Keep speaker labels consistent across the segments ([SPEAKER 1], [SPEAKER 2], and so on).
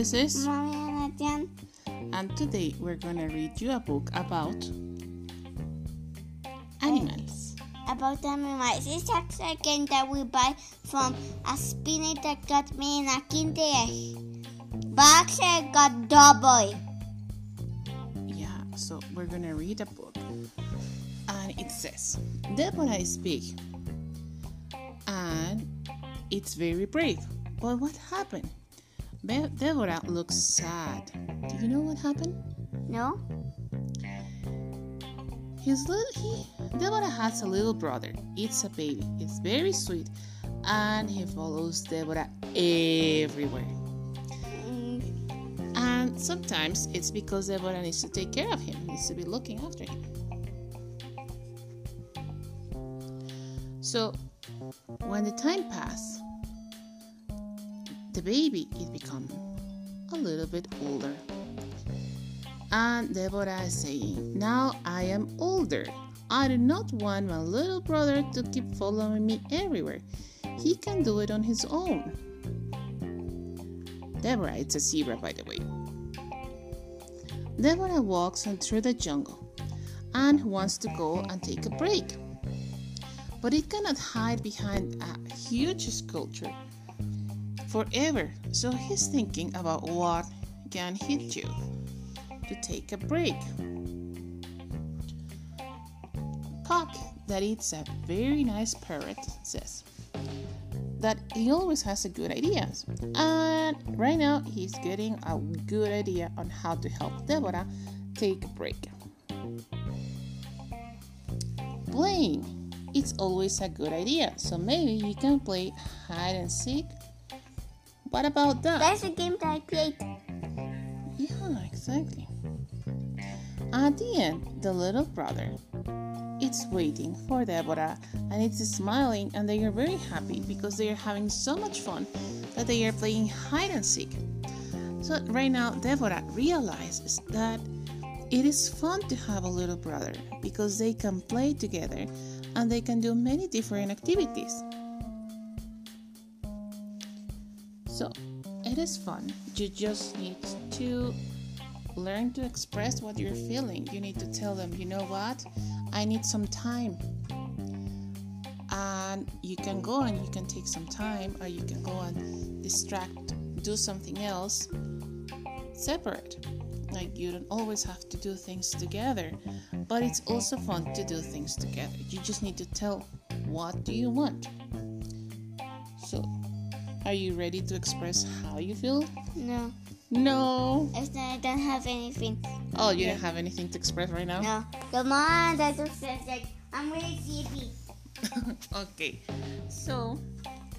[SPEAKER 1] this is
[SPEAKER 2] Mommy and
[SPEAKER 1] and today we're gonna read you a book about uh, animals.
[SPEAKER 2] About animals. It's sister's again that we buy from a spinner that got me in a kinder. Box got double.
[SPEAKER 1] Yeah, so we're gonna read a book. And it says Deborah is big and it's very brave. But what happened? Be- Deborah looks sad. Do you know what happened?
[SPEAKER 2] No?
[SPEAKER 1] His little he Deborah has a little brother. It's a baby. It's very sweet, and he follows Deborah everywhere.
[SPEAKER 2] Mm,
[SPEAKER 1] And sometimes it's because Deborah needs to take care of him, needs to be looking after him. So when the time passed, the baby is become a little bit older. And Deborah is saying, Now I am older. I do not want my little brother to keep following me everywhere. He can do it on his own. Deborah is a zebra, by the way. Deborah walks on through the jungle and wants to go and take a break. But it cannot hide behind a huge sculpture forever, so he's thinking about what can he do to take a break. Puck, that it's a very nice parrot, says that he always has a good ideas. And right now he's getting a good idea on how to help Deborah take a break. Playing. It's always a good idea. So maybe you can play hide and seek. What about that?
[SPEAKER 2] That's a game that I played.
[SPEAKER 1] Yeah, exactly. At the end, the little brother it's waiting for Deborah and it's smiling and they are very happy because they are having so much fun that they are playing hide and seek. So right now Deborah realizes that it is fun to have a little brother because they can play together and they can do many different activities. So it is fun. You just need to learn to express what you're feeling. You need to tell them, you know what? I need some time. And you can go and you can take some time, or you can go and distract, do something else separate. Like you don't always have to do things together, but it's also fun to do things together. You just need to tell what do you want. So, are you ready to express how you feel?
[SPEAKER 2] No.
[SPEAKER 1] No.
[SPEAKER 2] I don't have anything.
[SPEAKER 1] Oh, you don't have anything to express right now?
[SPEAKER 2] No. Come on, that just says like I'm really sleepy.
[SPEAKER 1] okay, so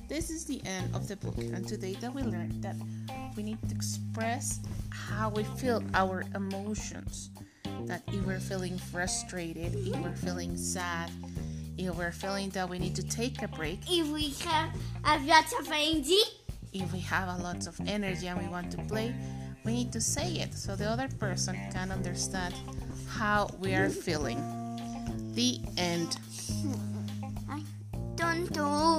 [SPEAKER 1] this is the end of the book, and today that we learned that we need to express how we feel, our emotions. That if we're feeling frustrated, if we're feeling sad, if we're feeling that we need to take a break,
[SPEAKER 2] If we have a lot of energy,
[SPEAKER 1] if we have a lot of energy and we want to play, we need to say it so the other person can understand how we are feeling. The end.
[SPEAKER 2] I don't know.